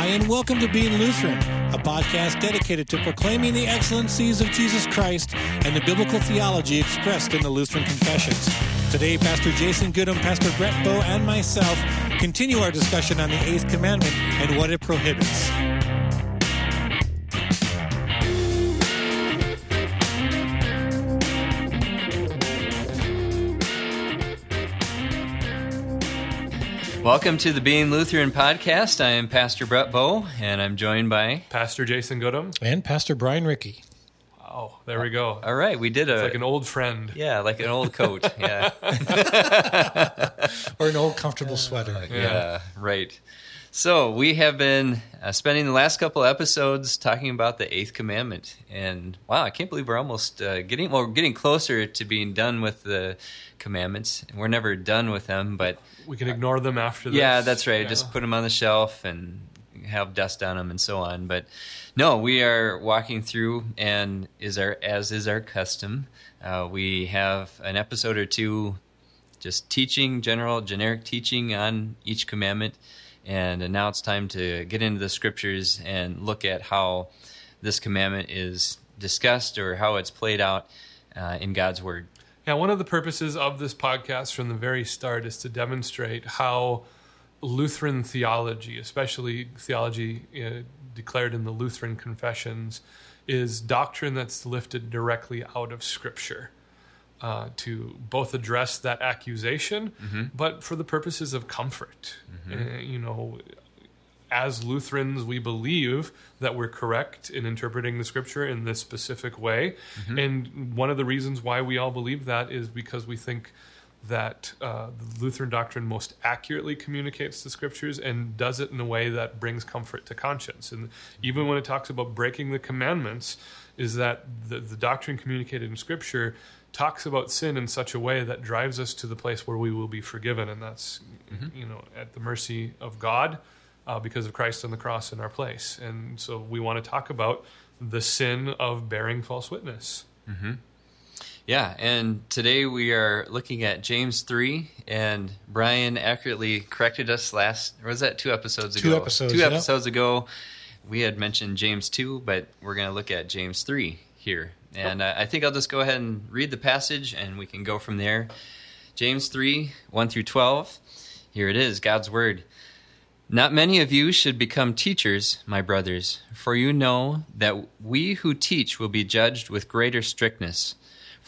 Hi, and welcome to Being Lutheran, a podcast dedicated to proclaiming the excellencies of Jesus Christ and the biblical theology expressed in the Lutheran Confessions. Today, Pastor Jason Goodham, Pastor Brett Bow, and myself continue our discussion on the Eighth Commandment and what it prohibits. Welcome to the Being Lutheran podcast. I am Pastor Brett Bow, and I'm joined by. Pastor Jason Goodham. And Pastor Brian Ricky. Oh, there we go. All right, we did a. It's like an old friend. yeah, like an old coat. Yeah. Or an old comfortable sweater. yeah, right. So we have been uh, spending the last couple episodes talking about the eighth commandment, and wow, I can't believe we're almost uh, getting well, we're getting closer to being done with the commandments. We're never done with them, but We can ignore them after this. Yeah, that's right. Yeah. Just put them on the shelf and have dust on them and so on. But no, we are walking through, and is our as is our custom. Uh, we have an episode or two just teaching general generic teaching on each commandment, and now it's time to get into the scriptures and look at how this commandment is discussed or how it's played out uh, in God's word. Yeah, one of the purposes of this podcast from the very start is to demonstrate how Lutheran theology, especially theology uh, declared in the Lutheran confessions, is doctrine that's lifted directly out of Scripture. Uh, to both address that accusation, but for the purposes of comfort. Uh, you know, as Lutherans, we believe that we're correct in interpreting the scripture in this specific way. And one of the reasons why we all believe that is because we think that uh, the Lutheran doctrine most accurately communicates the scriptures and does it in a way that brings comfort to conscience. And even when it talks about breaking the commandments, is that the, the doctrine communicated in scripture talks about sin in such a way that drives us to the place where we will be forgiven and that's you know at the mercy of god uh, because of christ on the cross in our place and so we want to talk about the sin of bearing false witness Yeah, and today we are looking at James 3, and Brian accurately corrected us last, or was that two episodes Two ago? episodes, Two yeah. episodes ago, we had mentioned James 2, but we're going to look at James 3 here. And uh, I think I'll just go ahead and read the passage, and we can go from there. James 3, 1 through 12. Here it is, God's Word. Not many of you should become teachers, my brothers, for you know that we who teach will be judged with greater strictness.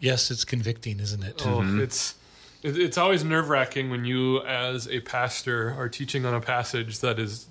Yes, it's convicting, isn't it? Oh, it's it- it's always nerve wracking when you, as a pastor, are teaching on a passage that is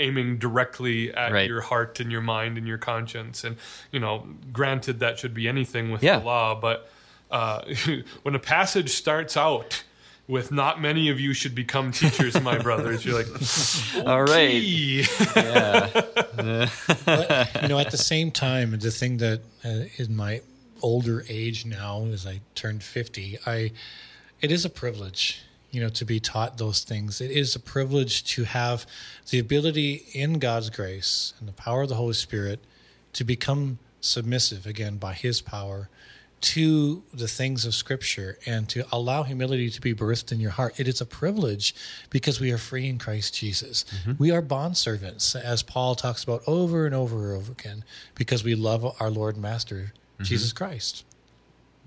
aiming directly at Right. your heart and your mind and your conscience. And you know, granted, that should be anything with Yeah. the law, but uh, when a passage starts out with "Not many of you should become teachers, my brothers," you're like, All right. Yeah. but, you know, at the same time, the thing that uh, in my older age now, as I turned 50, I it is a privilege, you know, to be taught those things. It is a privilege to have the ability in God's grace and the power of the Holy Spirit to become submissive again by His power to the things of Scripture and to allow humility to be birthed in your heart. It is a privilege because we are free in Christ Jesus. Mm-hmm. We are bond servants, as Paul talks about over and over and over again, because we love our Lord and Master, mm-hmm. Jesus Christ.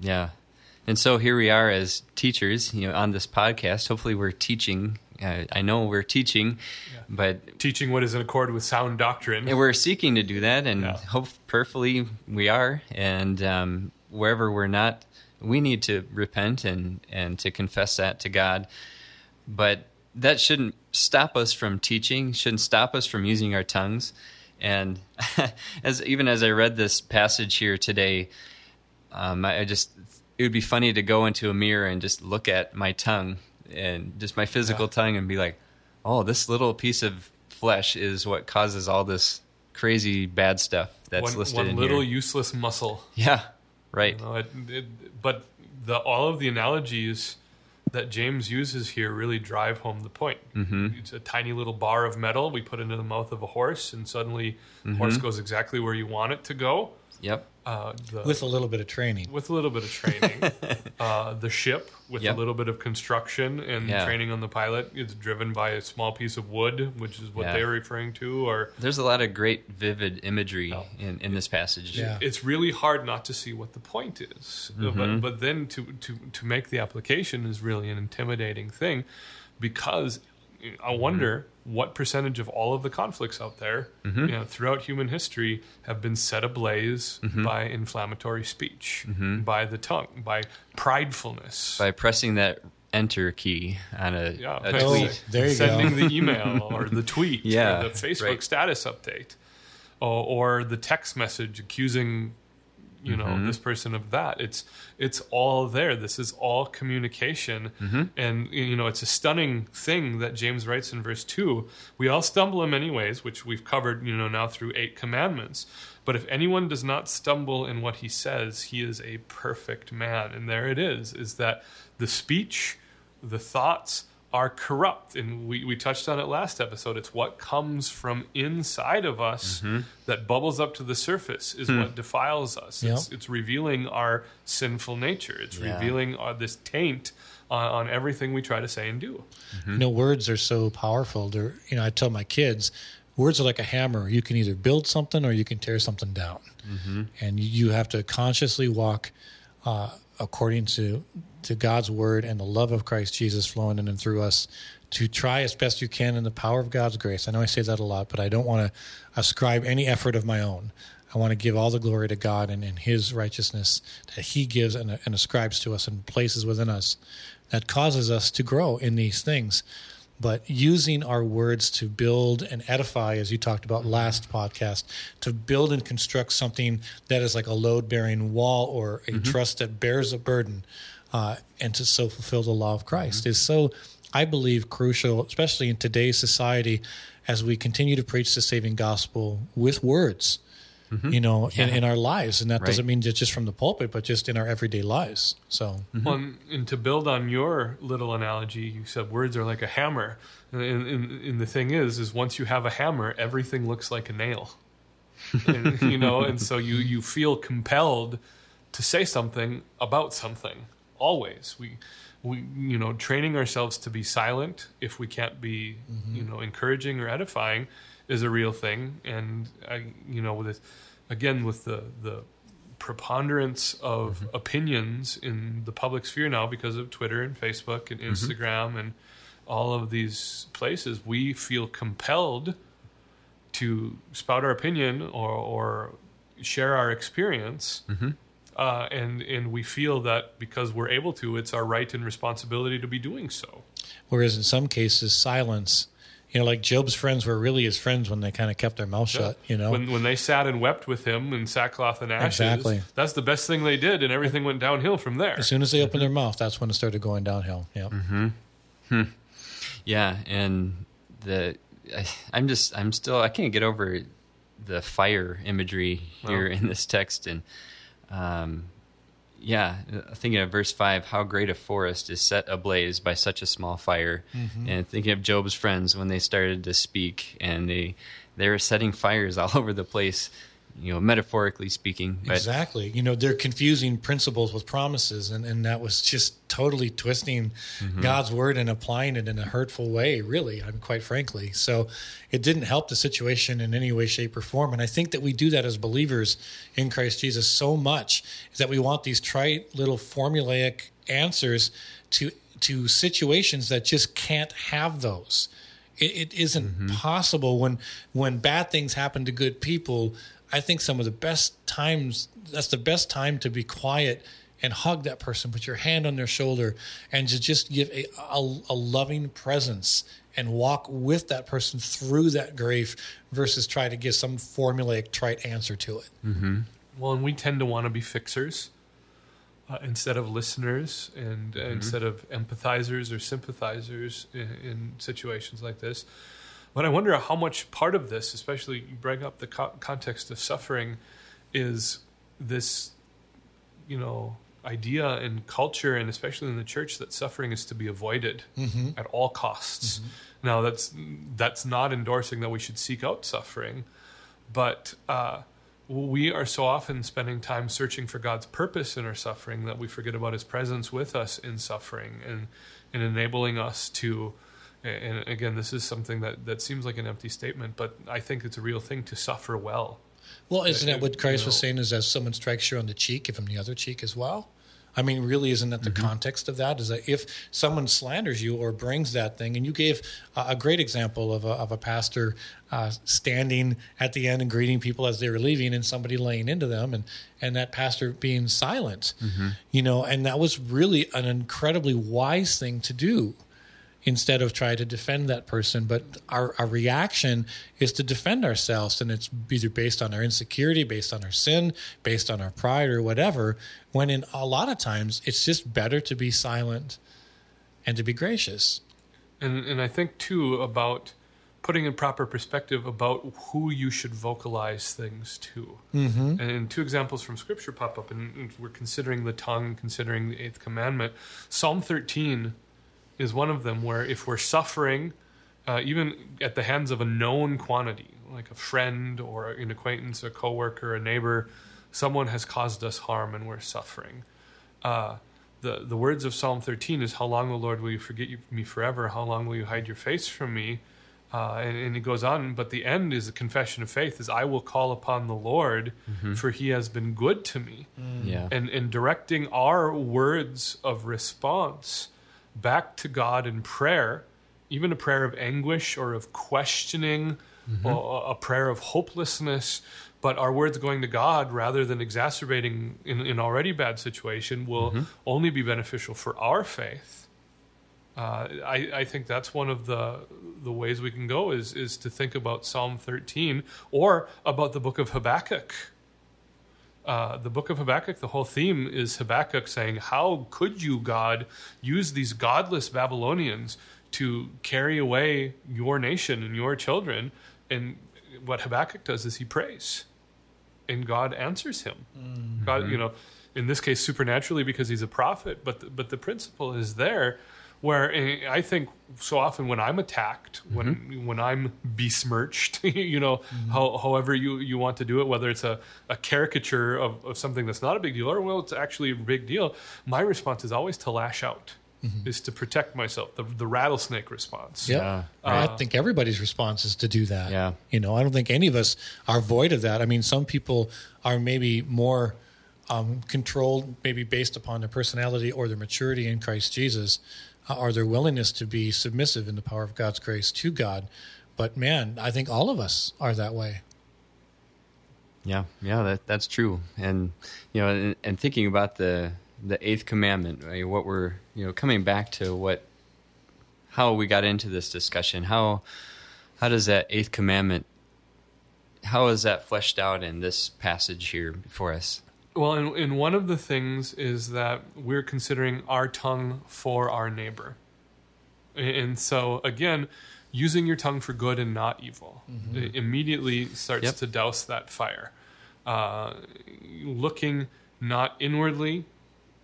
Yeah. And so here we are as teachers, you know, on this podcast. Hopefully, we're teaching. Uh, I know we're teaching, yeah. but teaching what is in accord with sound doctrine. And we're seeking to do that, and yeah. hope prayerfully we are. And um, wherever we're not, we need to repent and and to confess that to God. But that shouldn't stop us from teaching. Shouldn't stop us from using our tongues. And as even as I read this passage here today, um, I, I just it would be funny to go into a mirror and just look at my tongue and just my physical yeah. tongue and be like, oh, this little piece of flesh is what causes all this crazy bad stuff that's one, listed one in little here. useless muscle. Yeah, Right. You know, it, it, but the all of the analogies that James uses here really drive home the point. Mm-hmm. It's a tiny little bar of metal we put into the mouth of a horse, and suddenly mm-hmm. horse goes exactly where you want it to go. Yep. Uh, the, with a little bit of training. With a little bit of training. uh, the ship, with yep. a little bit of construction and yeah. training on the pilot, is driven by a small piece of wood, which is what yeah. they're referring to. Or There's a lot of great, vivid imagery oh. in, in this passage. Yeah. It's really hard not to see what the point is. Mm-hmm. But, but then to, to, to make the application is really an intimidating thing because I wonder mm-hmm. What percentage of all of the conflicts out there, mm-hmm. you know, throughout human history, have been set ablaze mm-hmm. by inflammatory speech, mm-hmm. by the tongue, by pridefulness, by pressing that enter key on a, yeah, a tweet, oh, there you sending go. the email or the tweet, yeah, or the Facebook right. status update, or, or the text message accusing you know mm-hmm. this person of that. It's it's all there. This is all communication. Mm-hmm. and you know it's a stunning thing that james writes in verse 2 we all stumble in many ways which we've covered you know now through eight commandments. But if anyone does not stumble in what he says he is a perfect man. And there it is is that the speech the thoughts are corrupt. And we, we touched on it last episode. It's what comes from inside of us mm-hmm. that bubbles up to the surface is hmm. what defiles us. Yep. It's, it's, revealing our sinful nature, it's yeah. revealing our, this taint. On, on, everything we try to say and do. Mm-hmm. You know, words are so powerful. They're, you know, I tell my kids, words are like a hammer. You can either build something or you can tear something down. Mm-hmm. And you have to consciously walk uh, according to to God's word and the love of Christ Jesus flowing in and through us to try as best you can in the power of God's grace. I know I say that a lot, but I don't want to ascribe any effort of my own. I want to give all the glory to God and, and His righteousness that He gives and, and ascribes to us and places within us that causes us to grow in these things but using our words to build and edify, as you talked about last podcast, to build and construct something that is like a load bearing wall or a mm-hmm. trust that bears a burden, uh, and to so fulfill the law of Christ mm-hmm. is so, I believe, crucial, especially in today's society as we continue to preach the saving gospel with words mm-hmm. you know, yeah. in, in, our lives. And that right. doesn't mean just from the pulpit, but just in our everyday lives. So, mm-hmm. well, and to build on your little analogy, you said words are like a hammer. And, and, and the thing is, is once you have a hammer, everything looks like a nail. and, you know, and so you, you feel compelled to say something about something always. We, we you know training ourselves to be silent if we can't be mm-hmm. you know encouraging or edifying is a real thing, and I, you know, with again with the the preponderance of mm-hmm. opinions in the public sphere now because of Twitter and Facebook and mm-hmm. Instagram mm-hmm. and all of these places, we feel compelled to spout our opinion or, or share our experience. Mm-hmm. Uh, and and we feel that because we're able to, it's our right and responsibility to be doing so. Whereas in some cases, silence you know, like Job's friends were really his friends when they kind of kept their mouth yeah. shut. You know, when when they sat and wept with him in sackcloth and ashes. Exactly. That's the best thing they did, and everything went downhill from there. As soon as they opened their mouth, that's when it started going downhill. Yeah. Mm-hmm. Hmm. Yeah, and the I, am just I'm still I can't get over the fire imagery here in this text, and um, yeah, thinking of verse 5, how great a forest is set ablaze by such a small fire. Mm-hmm. And thinking of Job's friends when they started to speak and they, they were setting fires all over the place. You know, metaphorically speaking. But exactly. You know, they're confusing principles with promises, and, and that was just totally twisting Mm-hmm. God's word and applying it in a hurtful way, really, I'm quite frankly. So it didn't help the situation in any way, shape, or form. And I think that we do that as believers in Christ Jesus so much is that we want these trite little formulaic answers to to situations that just can't have those. It, it isn't possible when when bad things happen to good people. I think some of the best times that's the best time to be quiet and hug that person, put your hand on their shoulder, and to just give a, a, a loving presence and walk with that person through that grief versus try to give some formulaic trite answer to it. Well, and we tend to want to be fixers uh, instead of listeners and uh, instead of empathizers or sympathizers in, in situations like this. But I wonder how much part of this, especially you bring up the co- context of suffering, is this, you know, idea and culture, and especially in the church, that suffering is to be avoided at all costs. Now, that's that's not endorsing that we should seek out suffering, but uh, we are so often spending time searching for God's purpose in our suffering that we forget about His presence with us in suffering and and enabling us to. And again, this is something that, that seems like an empty statement, but I think it's a real thing to suffer well. Well, isn't that what you Christ was saying? Is as someone strikes you on the cheek, give him the other cheek as well. I mean, really, isn't that the context of that? Is that if someone slanders you or brings that thing, and you gave uh, a great example of a, of a pastor uh, standing at the end and greeting people as they were leaving, and somebody laying into them, and and that pastor being silent, you know, and that was really an incredibly wise thing to do instead of try to defend that person. But our, our reaction is to defend ourselves, and it's either based on our insecurity, based on our sin, based on our pride, or whatever. When in a lot of times, it's just better to be silent and to be gracious. And and I think too about putting in proper perspective about who you should vocalize things to. Mm-hmm. And two examples from Scripture pop up, and and we're considering the tongue, considering the eighth commandment. Psalm thirteen is one of them, where if we're suffering, uh, even at the hands of a known quantity, like a friend or an acquaintance, a coworker, a neighbor, someone has caused us harm and we're suffering. Uh, the the words of Psalm 13 is, "How long, O Lord, will you forget you- me forever? How long will you hide your face from me?" Uh, and, and it goes on, but the end is a confession of faith: "Is I will call upon the Lord, for He has been good to me." yeah, and, and directing our words of response back to God in prayer, even a prayer of anguish or of questioning, or a prayer of hopelessness, but our words going to God rather than exacerbating in an already bad situation will only be beneficial for our faith. Uh, I, I think that's one of the the ways we can go is is to think about Psalm 13 or about the book of Habakkuk uh, the book of Habakkuk, the whole theme is Habakkuk saying, How could you, God, use these godless Babylonians to carry away your nation and your children? And what Habakkuk does is he prays, and God answers him. God, you know, in this case, supernaturally because he's a prophet, but the, but the principle is there. Where eh, I think so often when I'm attacked, when when I'm besmirched, you know, how, however you, you want to do it, whether it's a, a caricature of, of something that's not a big deal or well, it's actually a big deal, my response is always to lash out, is to protect myself, the, the rattlesnake response. Yep. Yeah, I think everybody's response is to do that. Yeah. You know, I don't think any of us are void of that. I mean, some people are maybe more um, controlled, maybe based upon their personality or their maturity in Christ Jesus, uh, or their willingness to be submissive in the power of God's grace to God. But man, I think all of us are that way. yeah, yeah. That that's true. And you know, and, and thinking about the the eighth commandment, right, what we're you know coming back to what how we got into this discussion. How how does that eighth commandment how is that fleshed out in this passage here before us? Well, and, and one of the things is that we're considering our tongue for our neighbor. And so, again, using your tongue for good and not evil it immediately starts Yep. to douse that fire. Uh, looking not inwardly,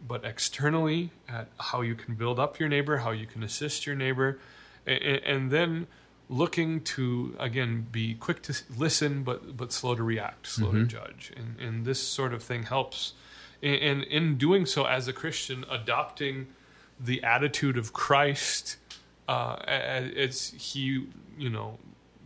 but externally at how you can build up your neighbor, how you can assist your neighbor, and, and then looking to again be quick to listen but but slow to react slow to judge. And and this sort of thing helps. And, and in doing so as a christian adopting the attitude of christ uh as he you know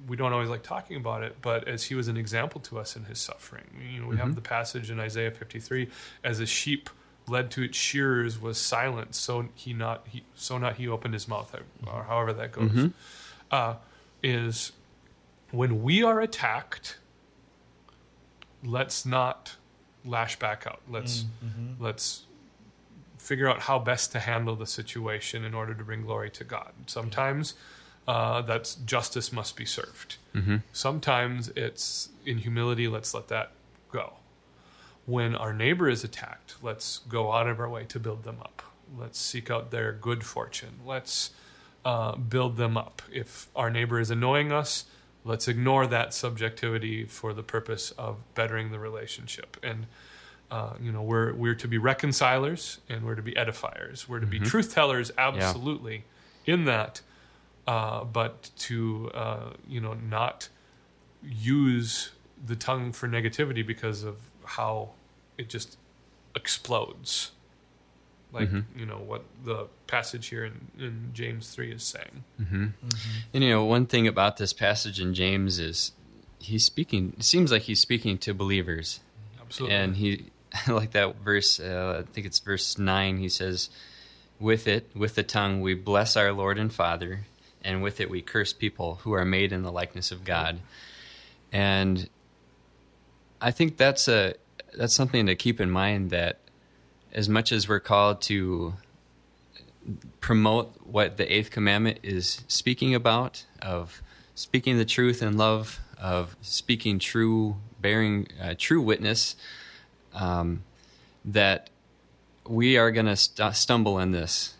we don't always like talking about it but as he was an example to us in his suffering. You know we have the passage in isaiah 53 as a sheep led to its shearers was silent so he not he so not he opened his mouth or however that goes. Uh, is when we are attacked, let's not lash back out. Let's mm, mm-hmm. let's figure out how best to handle the situation in order to bring glory to God. Sometimes uh, that's justice must be served. Mm-hmm. Sometimes it's in humility. Let's let that go. When our neighbor is attacked, let's go out of our way to build them up. Let's seek out their good fortune. Let's uh, build them up. If our neighbor is annoying us, let's ignore that subjectivity for the purpose of bettering the relationship. And uh, you know, we're we're to be reconcilers and we're to be edifiers. We're to be truth tellers, absolutely, in that, uh, but to uh, you know not use the tongue for negativity because of how it just explodes like mm-hmm. you know what the passage here in, in james 3 is saying mm-hmm. Mm-hmm. And you know, one thing about this passage in James is he's speaking. It seems like he's speaking to believers, absolutely and he like that verse. Uh, I think it's verse nine. He says, "With it, with the tongue, we bless our Lord and Father, and with it we curse people who are made in the likeness of God." And I think that's a that's something to keep in mind that as much as we're called to promote what the eighth commandment is speaking about of speaking the truth in love of speaking true bearing uh, true witness um, that we are going to st- stumble in this.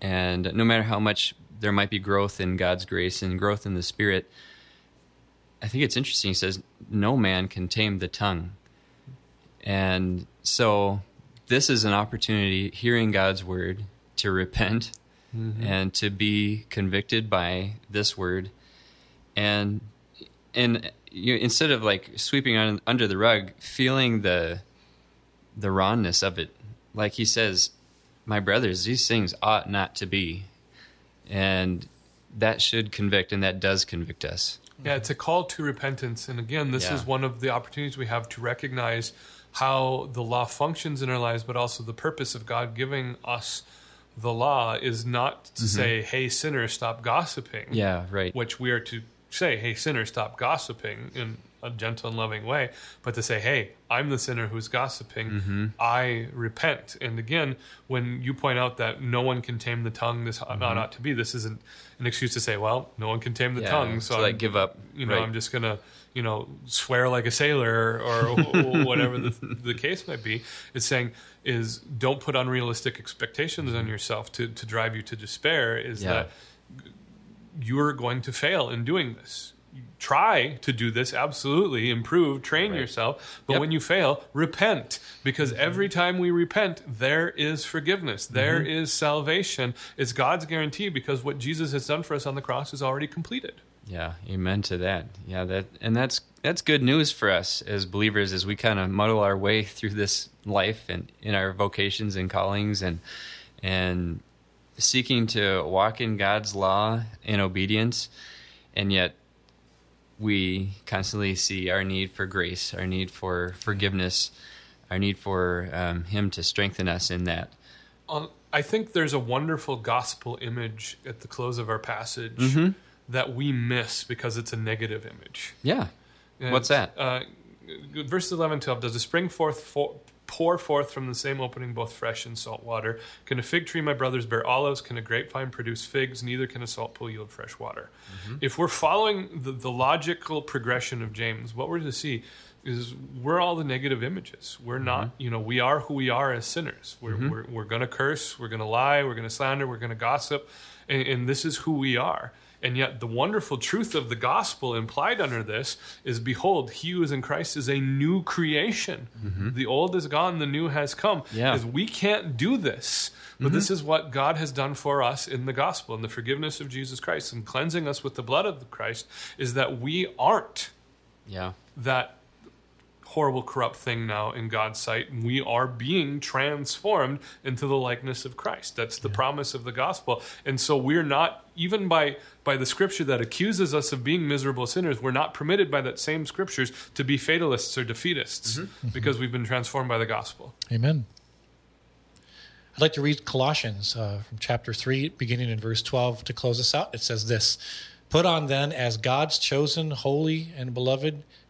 And no matter how much there might be growth in god's grace and growth in the spirit i think it's interesting he says no man can tame the tongue. And so this is an opportunity hearing god's word to repent mm-hmm. and to be convicted by this word. And and you instead of like sweeping un, under the rug feeling the the rawness of it. Like he says my brothers these things ought not to be. And that should convict and that does convict us. Yeah, it's a call to repentance. And again, this Yeah. is one of the opportunities we have to recognize how the law functions in our lives, but also the purpose of God giving us the law is not to say, hey, sinner, stop gossiping. Mm-hmm. yeah right Which we are to say, hey, sinner, stop gossiping in a gentle and loving way, but to say, hey, I'm the sinner who's gossiping. Mm-hmm. I repent. And again, when you point out that no one can tame the tongue, this ought not to be, this isn't an excuse to say, well, no one can tame the Mm-hmm. Yeah, tongue. So to, like, I'm- give up, You know, right. I'm just gonna, you know, swear like a sailor or whatever the, the case might be. It's saying is don't put unrealistic expectations on mm-hmm. yourself to to drive you to despair. Is Yeah. that you're going to fail in doing this. Try to do this, absolutely, improve, train yourself. But Yep. when you fail, repent. Because mm-hmm. every time we repent, there is forgiveness, There mm-hmm. is salvation. It's God's guarantee because what Jesus has done for us on the cross is already completed. Yeah, amen to that. Yeah, that and that's that's good news for us as believers as we kind of muddle our way through this life and in our vocations and callings and and seeking to walk in God's law in obedience, and yet we constantly see our need for grace, our need for forgiveness, our need for um, Him to strengthen us in that. Um, I think there's a wonderful gospel image at the close of our passage Mm-hmm. That we miss because it's a negative image. Yeah, And what's that? Uh, verse 11, 12. Does the spring forth for, pour forth from the same opening both fresh and salt water? Can a fig tree, my brothers, bear olives? Can a grapevine produce figs? Neither can a salt pool yield fresh water. Mm-hmm. If we're following the, the logical progression of James, what we're to see is we're all the negative images. We're not, Mm-hmm. you know, we are who we are as sinners. We're, we're, we're going to curse, we're going to lie, we're going to slander, we're going to gossip, and, and this is who we are. And yet, the wonderful truth of the gospel implied under this is Behold, he who is in Christ is a new creation. Mm-hmm. The old is gone, the new has come. Yeah. Is we can't do this. But mm-hmm. this is what God has done for us in the gospel, in the forgiveness of Jesus Christ and cleansing us with the blood of Christ, is that we aren't yeah. that horrible, corrupt thing now in God's sight. we are being transformed into the likeness of Christ. That's the yeah. promise of the gospel. And so we're not, even by, by the scripture that accuses us of being miserable sinners, we're not permitted by that same scriptures to be fatalists or defeatists mm-hmm. because we've been transformed by the gospel. Amen. I'd like to read Colossians uh, from chapter 3, beginning in verse 12 to close us out. It says this Put on then as God's chosen, holy, and beloved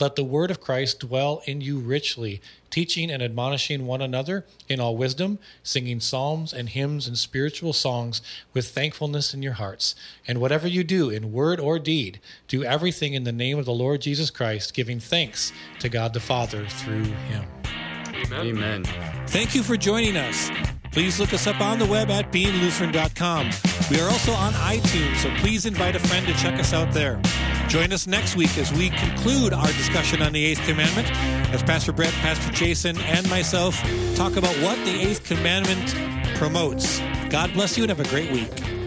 Let the word of Christ dwell in you richly, teaching and admonishing one another in all wisdom, singing psalms and hymns and spiritual songs with thankfulness in your hearts. And whatever you do in word or deed, do everything in the name of the Lord Jesus Christ, giving thanks to God the Father through him. Amen. Amen. Thank you for joining us. Please look us up on the web at beinglutheran.com. We are also on iTunes, so please invite a friend to check us out there. Join us next week as we conclude our discussion on the Eighth Commandment as Pastor Brett, Pastor Jason, and myself talk about what the Eighth Commandment promotes. God bless you and have a great week.